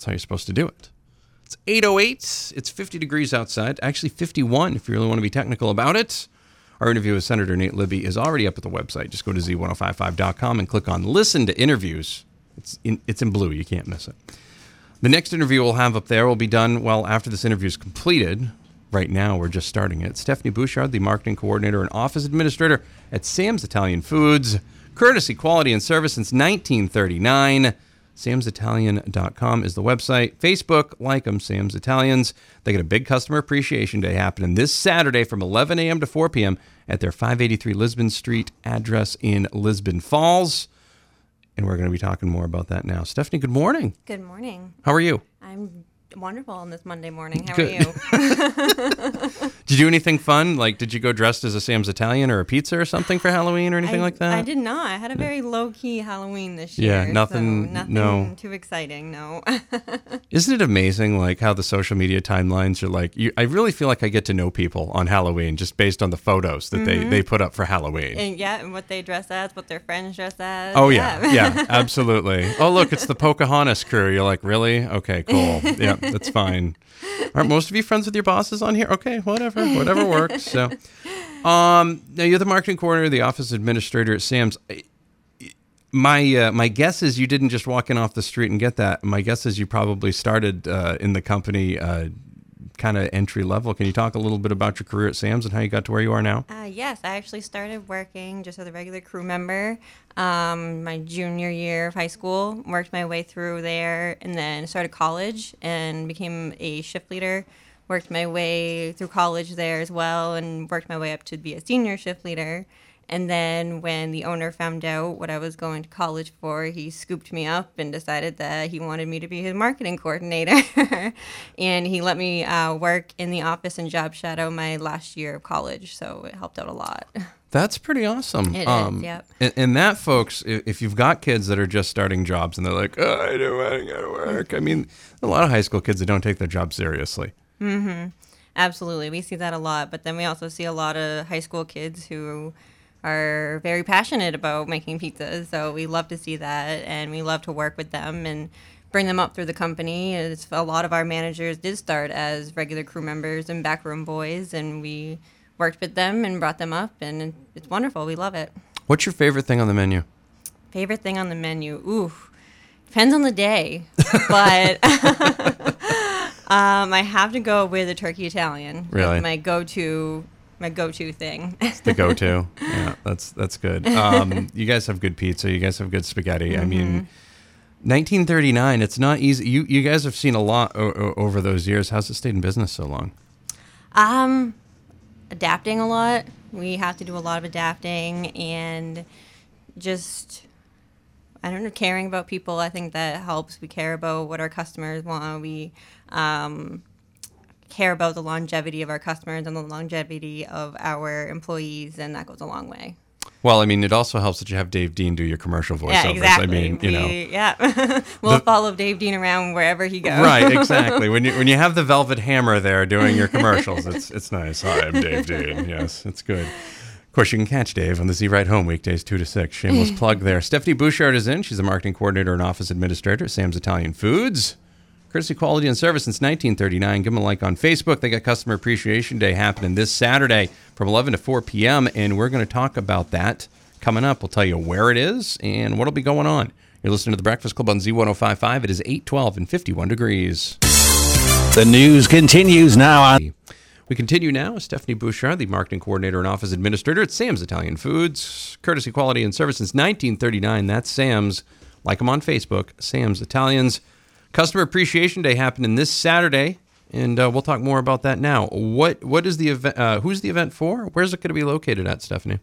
That's how you're supposed to do it. It's 808. It's 50 degrees outside. Actually, 51 if you really want to be technical about it. Our interview with Senator Nate Libby is already up at the website. Just go to z1055.com and click on listen to interviews. It's in, it's in blue. You can't miss it. The next interview we'll have up there will be done well after this interview is completed. Right now, we're just starting it. Stephanie Bouchard, the marketing coordinator and office administrator at Sam's Italian Foods, courtesy, quality, and service since 1939. SamsItalian.com is the website. Facebook, like them, Sam's Italians. They got a big customer appreciation day happening this Saturday from 11 a.m. to 4 p.m. at their 583 Lisbon Street address in Lisbon Falls. And we're going to be talking more about that now. Stephanie, good morning. Good morning. How are you? I'm wonderful on this Monday morning. How Good. are you? Did you do anything fun? Like, did you go dressed as a Sam's Italian or a pizza or something for Halloween or anything I, like that? I did not. I had a very low key Halloween this year. Yeah, so nothing- nothing no. too exciting. No. Isn't it amazing, like how the social media timelines are like? You, I really feel like I get to know people on Halloween just based on the photos that they, mm-hmm. they put up for Halloween. and yeah, and what they dress as, what their friends dress as. Oh yeah, yeah, absolutely. Oh look, it's the Pocahontas crew. You're like, really? Okay, cool. Yeah, that's fine. Aren't most of you friends with your bosses on here? Okay, whatever, whatever works. So, um, now you're the marketing coordinator, the office administrator at Sam's. My uh, my guess is you didn't just walk in off the street and get that. My guess is you probably started uh, in the company, uh, kind of entry level. Can you talk a little bit about your career at Sam's and how you got to where you are now? Uh, yes, I actually started working just as a regular crew member um, my junior year of high school. Worked my way through there, and then started college and became a shift leader. Worked my way through college there as well, and worked my way up to be a senior shift leader. And then when the owner found out what I was going to college for, he scooped me up and decided that he wanted me to be his marketing coordinator. and he let me uh, work in the office and job shadow my last year of college. So it helped out a lot. That's pretty awesome. It is, yep. And, and that, folks, if you've got kids that are just starting jobs and they're like, oh, I don't want to go to work. I mean, a lot of high school kids that don't take their job seriously. Mm-hmm. Absolutely. We see that a lot. But then we also see a lot of high school kids who are very passionate about making pizzas. So we love to see that and we love to work with them and bring them up through the company. It's, a lot of our managers did start as regular crew members and backroom boys and we worked with them and brought them up and it's wonderful. We love it. What's your favorite thing on the menu? Favorite thing on the menu? Ooh, depends on the day, but um, I have to go with a turkey Italian. Really? my go-to, my go-to thing. The go-to. yeah, that's that's good. Um, you guys have good pizza. You guys have good spaghetti. I mean, 1939. It's not easy. You you guys have seen a lot o- o- over those years. How's it stayed in business so long? um, adapting a lot. We have to do a lot of adapting and just. I don't know, caring about people. I think that helps. We care about what our customers want. We um, care about the longevity of our customers and the longevity of our employees, and that goes a long way. Well, I mean, it also helps that you have Dave Dean do your commercial voiceovers. Yeah, exactly. I mean, you know. We- yeah, we'll The- follow Dave Dean around wherever he goes. Right, exactly. When you when you have the Velvet Hammer there doing your commercials, it's it's nice. Hi, I'm Dave Dean. Yes, it's good. Of course, you can catch Dave on the Z Right Home weekdays two to six. Shameless plug there. Stephanie Bouchard is in. She's a marketing coordinator and office administrator at Sam's Italian Foods. Courtesy quality and service since 1939. Give them a like on Facebook. They got Customer Appreciation Day happening this Saturday from 11 to 4 p.m. And we're going to talk about that coming up. We'll tell you where it is and what'll be going on. You're listening to the Breakfast Club on Z1055. It is 812 and 51 degrees. The news continues now on. We continue now with Stephanie Bouchard, the marketing coordinator and office administrator at Sam's Italian Foods. Courtesy quality and service since 1939. That's Sam's. Like them on Facebook, Sam's Italians. Customer Appreciation Day happening this Saturday, and uh, we'll talk more about that now. What What is the event? Uh, who's the event for? Where's it going to be located at, Stephanie?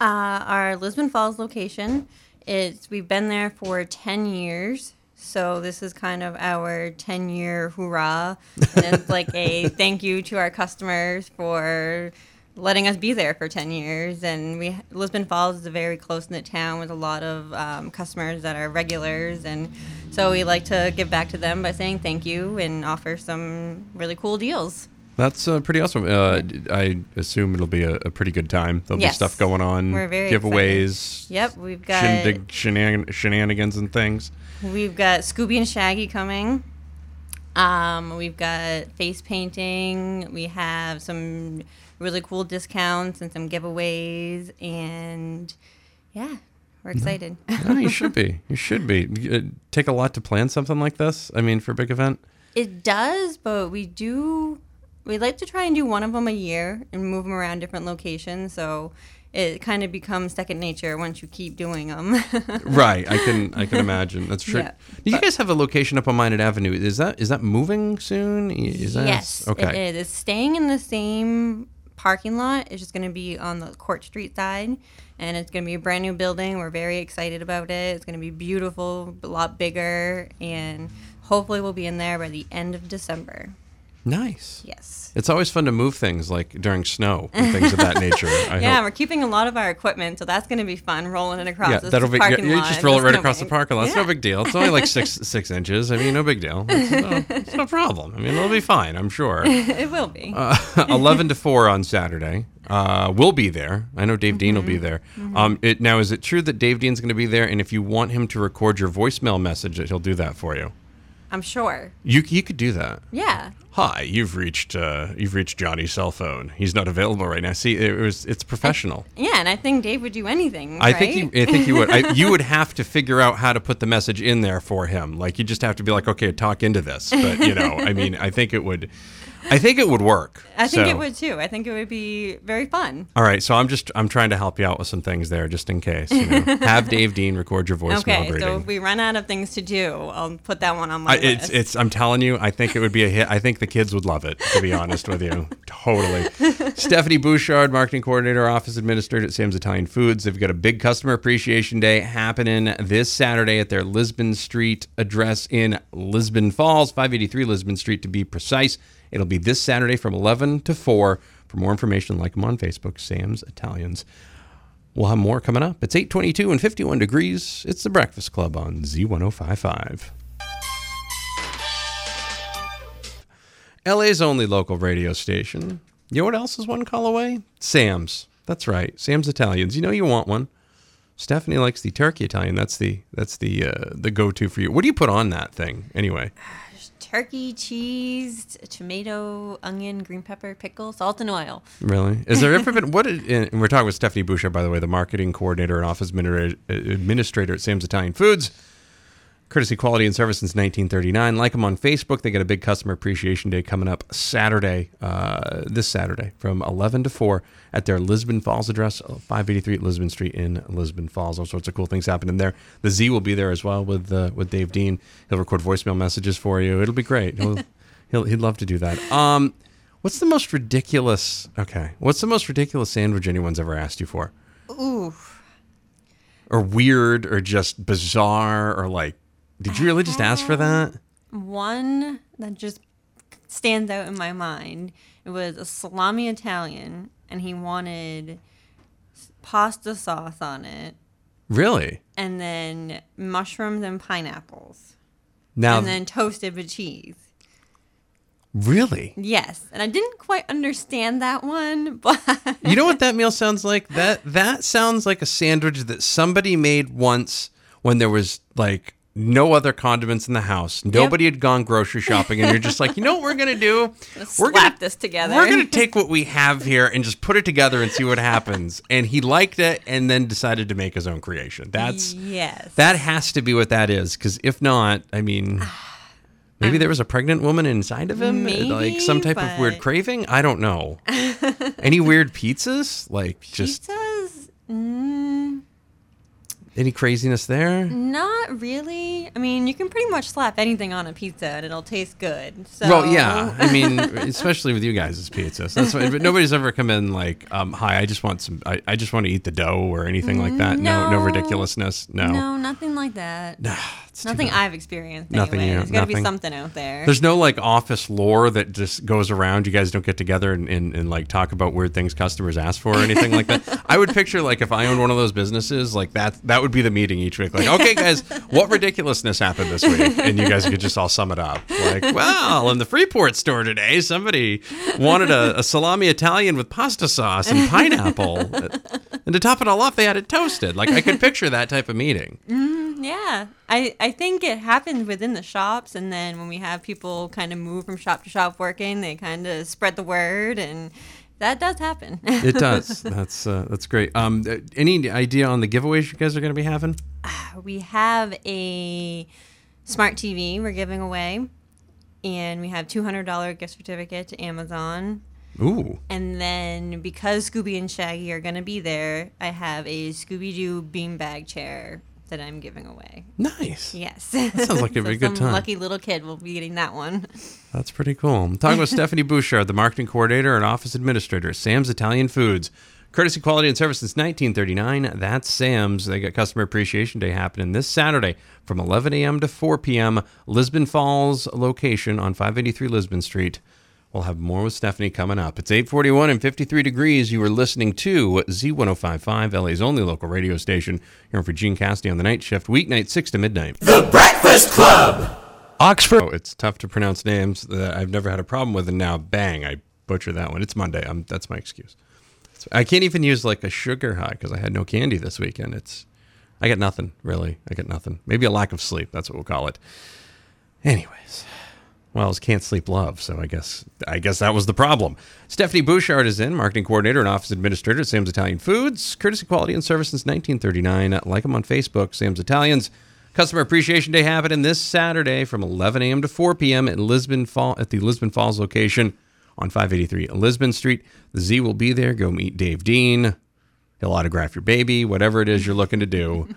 Uh, our Lisbon Falls location is we've been there for ten years. So this is kind of our 10 year hoorah. And it's like a thank you to our customers for letting us be there for 10 years. And we Lisbon Falls is a very close knit town with a lot of um, customers that are regulars. And so we like to give back to them by saying thank you and offer some really cool deals. That's uh, pretty awesome. Uh, I assume it'll be a, a pretty good time. There'll Yes. be stuff going on, We're very giveaways, Yep, we've got shenanigans and things. We've got Scooby and Shaggy coming. Um, we've got face painting. We have some really cool discounts and some giveaways, and yeah, we're excited. oh, you should be. You should be. It take a lot to plan something like this. I mean, for a big event. It does, but we do. We like to try and do one of them a year and move them around different locations. So it kind of becomes second nature once you keep doing them. right. I can. I can imagine. That's true. Yeah, Do you guys have a location up on Minot Avenue? Is that is that moving soon? Is that yes, okay? it is. It's staying in the same parking lot. It's just going to be on the Court Street side, and it's going to be a brand new building. We're very excited about it. It's going to be beautiful, a lot bigger, and hopefully we'll be in there by the end of December. Nice. Yes. It's always fun to move things like during snow and things of that nature. I Yeah, hope. we're keeping a lot of our equipment, so that's going to be fun rolling it across Yeah, this that'll be. parking you just roll it right across the parking lot. It's no big deal. It's only like six six inches. I mean, no big deal. It's no, it's no problem. I mean, it'll be fine. I'm sure. it will be. Uh, 11 to 4 on Saturday. Uh, we'll be there. I know Dave Dean will Mm-hmm. be there. Um, it, now, is it true that Dave Dean's going to be there? And if you want him to record your voicemail message, that he'll do that for you. I'm sure. You you could do that. Yeah. Hi, you've reached uh, you've reached Johnny's cell phone. He's not available right now. See, it was it's professional. Yeah, and I think Dave would do anything. I right? think you, I think you would. I, you would have to figure out how to put the message in there for him. Like you just have to be like, okay, talk into this. But you know, I mean, I think it would. I think it would work. I think So- it would too. I think it would be very fun. All right, so I'm just I'm trying to help you out with some things there, just in case. You know. Have Dave Dean record your voicemail Okay, so if we run out of things to do, I'll put that one on my I, list. it's it's I'm telling you, I think it would be a hit. I think the kids would love it. To be honest with you, totally. Stephanie Bouchard, marketing coordinator, office administrator at Sam's Italian Foods. They've got a big customer appreciation day happening this Saturday at their Lisbon Street address in Lisbon Falls, 583 Lisbon Street to be precise. It'll be this Saturday from 11 to 4. For more information, like them on Facebook, Sam's Italians. We'll have more coming up. It's 822 and 51 degrees. It's the Breakfast Club on Z1055. LA's only local radio station. You know what else is one call away? Sam's. That's right. Sam's Italians. You know you want one. Stephanie likes the turkey Italian. That's the that's the uh, the go-to for you. What do you put on that thing anyway? turkey, cheese, tomato, onion, green pepper, pickle, salt, and oil. Really? Is there ever been what? And we're talking with Stephanie Boucher, by the way, the marketing coordinator and office administrator administrator at Sam's Italian Foods. Courtesy Quality and Service since 1939. Like them on Facebook. They got a big customer appreciation day coming up Saturday, uh, this Saturday from 11 to 4 at their Lisbon Falls address, 583 Lisbon Street in Lisbon Falls. All sorts of cool things happening there. The Z will be there as well with uh, with Dave Dean. He'll record voicemail messages for you. It'll be great. He'll, he'll he'd love to do that. Um, what's the most ridiculous? Okay, what's the most ridiculous sandwich anyone's ever asked you for? Ooh. Or weird, or just bizarre, or like, did you really just ask for um, that? One that just stands out in my mind. It was a salami Italian, and he wanted pasta sauce on it, Really? and then mushrooms and pineapples, Now, and then toasted with cheese. really? Yes, and I didn't quite understand that one, but You know what that meal sounds like? That that sounds like a sandwich that somebody made once when there was like no other condiments in the house. Nobody had gone grocery shopping, and you're just like, you know what we're gonna do? We're slap this together. We're gonna take what we have here and just put it together and see what happens. And he liked it, and then decided to make his own creation. That's yes. that has to be what that is. Because if not, I mean. Maybe there was a pregnant woman inside of him, like some Maybe, type of weird craving. I don't know. Any weird pizzas? Like just pizzas. Mm, any craziness there? not really. I mean, you can pretty much slap anything on a pizza and it'll taste good. So Well, yeah. I mean, especially with you guys' pizzas. That's why, but nobody's ever come in like, um, "Hi, I just want some. I, I just want to eat the dough or anything like that." No, no, No. ridiculousness. No. No, nothing like that. It's Nothing. I've experienced. Nothing Anyway. you- There's got to be something out there. There's no like office lore that just goes around. You guys don't get together and, and, and like talk about weird things customers ask for or anything like that. I would picture like if I owned one of those businesses, like that that would be the meeting each week. Like, okay, guys, what ridiculousness happened this week? And you guys could just all sum it up. Like, well, in the Freeport store today, somebody wanted a, a salami Italian with pasta sauce and pineapple. And to top it all off, they had it toasted. Like I could picture that type of meeting. Mm-hmm. Yeah, I, I think it happens within the shops, and then when we have people kind of move from shop to shop working, they kind of spread the word, and that does happen. It does. That's uh, that's great. Um, uh, any idea on the giveaways you guys are going to be having? we have a smart TV we're giving away, and we have two hundred dollar gift certificate to Amazon. Ooh, And then because Scooby and Shaggy are gonna be there, I have a Scooby Doo beanbag chair that I'm giving away. nice. Yes, That sounds like it'd be a good some time. Lucky little kid will be getting that one. That's pretty cool. I'm talking with Stephanie Bouchard, the marketing coordinator and office administrator at Sam's Italian Foods. Courtesy quality and service since 1939. That's Sam's. They got Customer Appreciation Day happening this Saturday from 11 a.m. to 4 p.m. Lisbon Falls location on 583 Lisbon Street. We'll have more with Stephanie coming up. It's 841 and 53 degrees. You are listening to Z1055, LA's only local radio station. Here for Gene Cassidy on the night shift, weeknight 6 to midnight. The Breakfast Club! Oxford. Oh, it's tough to pronounce names that I've never had a problem with, and now bang, I butcher that one. It's Monday. Um, that's my excuse. I can't even use like a sugar high because I had no candy this weekend. It's I got nothing really. I got nothing. Maybe a lack of sleep. That's what we'll call it. Anyways, well, it's can't sleep love. So I guess I guess that was the problem. Stephanie Bouchard is in, marketing coordinator and office administrator at Sam's Italian Foods, courtesy quality and service since 1939. Like them on Facebook, Sam's Italians. Customer Appreciation Day happening this Saturday from 11 a.m. to 4 p.m. at Lisbon Fall at the Lisbon Falls location on 583 Lisbon Street. The Z will be there. Go meet Dave Dean. He'll autograph your baby, whatever it is you're looking to do.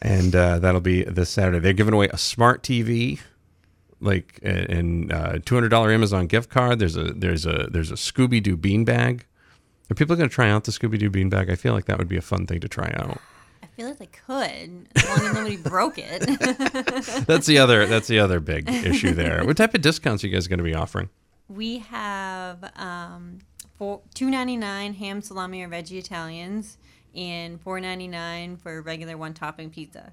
and uh, that'll be this Saturday. They're giving away a smart TV, like and uh, two hundred dollar Amazon gift card. There's a there's a there's a Scooby Doo beanbag. Are people going to try out the Scooby Doo beanbag? I feel like that would be a fun thing to try out. I feel like they could, as long as nobody broke it. That's the other that's the other big issue there. What type of discounts are you guys going to be offering? we have um, for two ninety nine ham salami or veggie Italians, and four ninety nine for regular one topping pizza.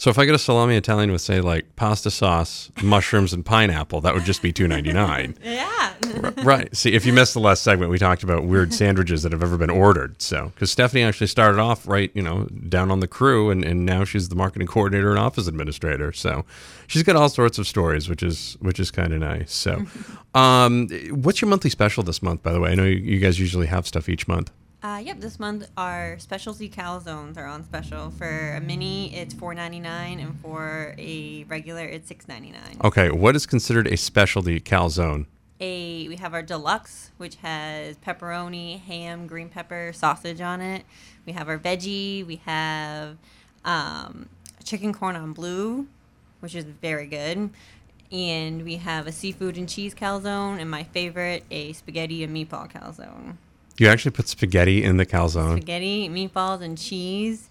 So if I get a salami Italian with say like pasta sauce, mushrooms, and pineapple, that would just be two ninety nine. Yeah. right. See, if you missed the last segment, we talked about weird sandwiches that have ever been ordered. So, because Stephanie actually started off right, you know, down on the crew, and, and now she's the marketing coordinator and office administrator. So, she's got all sorts of stories, which is which is kind of nice. So, um, what's your monthly special this month? By the way, I know you, you guys usually have stuff each month. Uh, yep, this month our specialty calzones are on special. For a mini, it's four ninety nine, and for a regular, it's six ninety nine. Okay, what is considered a specialty calzone? A we have our deluxe, which has pepperoni, ham, green pepper, sausage on it. We have our veggie. We have um, chicken cordon bleu, which is very good. And we have a seafood and cheese calzone, and my favorite, a spaghetti and meatball calzone. You actually put spaghetti in the calzone. spaghetti, meatballs, and cheese.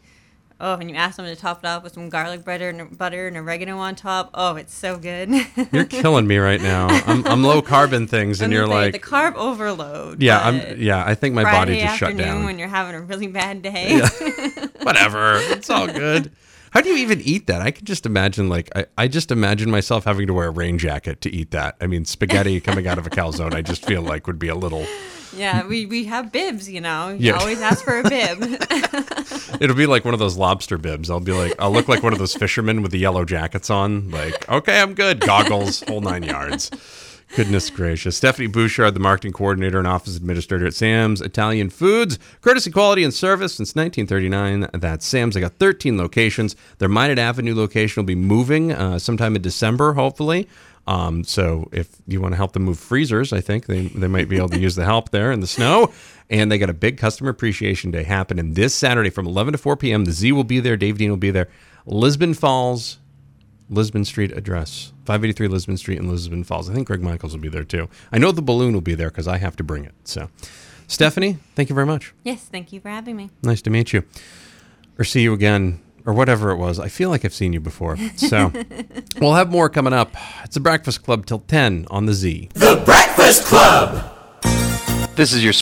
Oh, and you ask them to top it off with some garlic butter and butter and oregano on top. Oh, it's so good. You're killing me right now. I'm, I'm low carbon things, and you're like, the carb overload. yeah, I'm, yeah. I think my Friday body just shut afternoon down. when you're having a really bad day. whatever. It's all good. How do you even eat that? I could just imagine, like, I, I just imagine myself having to wear a rain jacket to eat that. I mean, spaghetti coming out of a calzone, I just feel like would be a little. Yeah, we, we have bibs, you know. You Yeah. always ask for a bib. It'll be like one of those lobster bibs. I'll be like, I'll look like one of those fishermen with the yellow jackets on. Like, okay, I'm good. Goggles, whole nine yards. Goodness gracious. Stephanie Bouchard, the marketing coordinator and office administrator at Sam's Italian Foods. Courtesy quality and service since 1939. That's Sam's. They got 13 locations. Their Minot Avenue location will be moving uh, sometime in December, hopefully. Um, so if you want to help them move freezers, I think they, they might be able to use the help there in the snow. And they got a big customer appreciation day happening this Saturday from 11 to 4 p.m. The Z will be there. Dave Dean will be there. Lisbon Falls, Lisbon Street address, 583 Lisbon Street in Lisbon Falls. I think Greg Michaels will be there too. I know the balloon will be there because I have to bring it. So, Stephanie, thank you very much. yes, thank you for having me. Nice to meet you. Or see you again, or whatever it was. I feel like I've seen you before. So, we'll have more coming up. It's the Breakfast Club till 10 on the Z. The Breakfast Club. This is your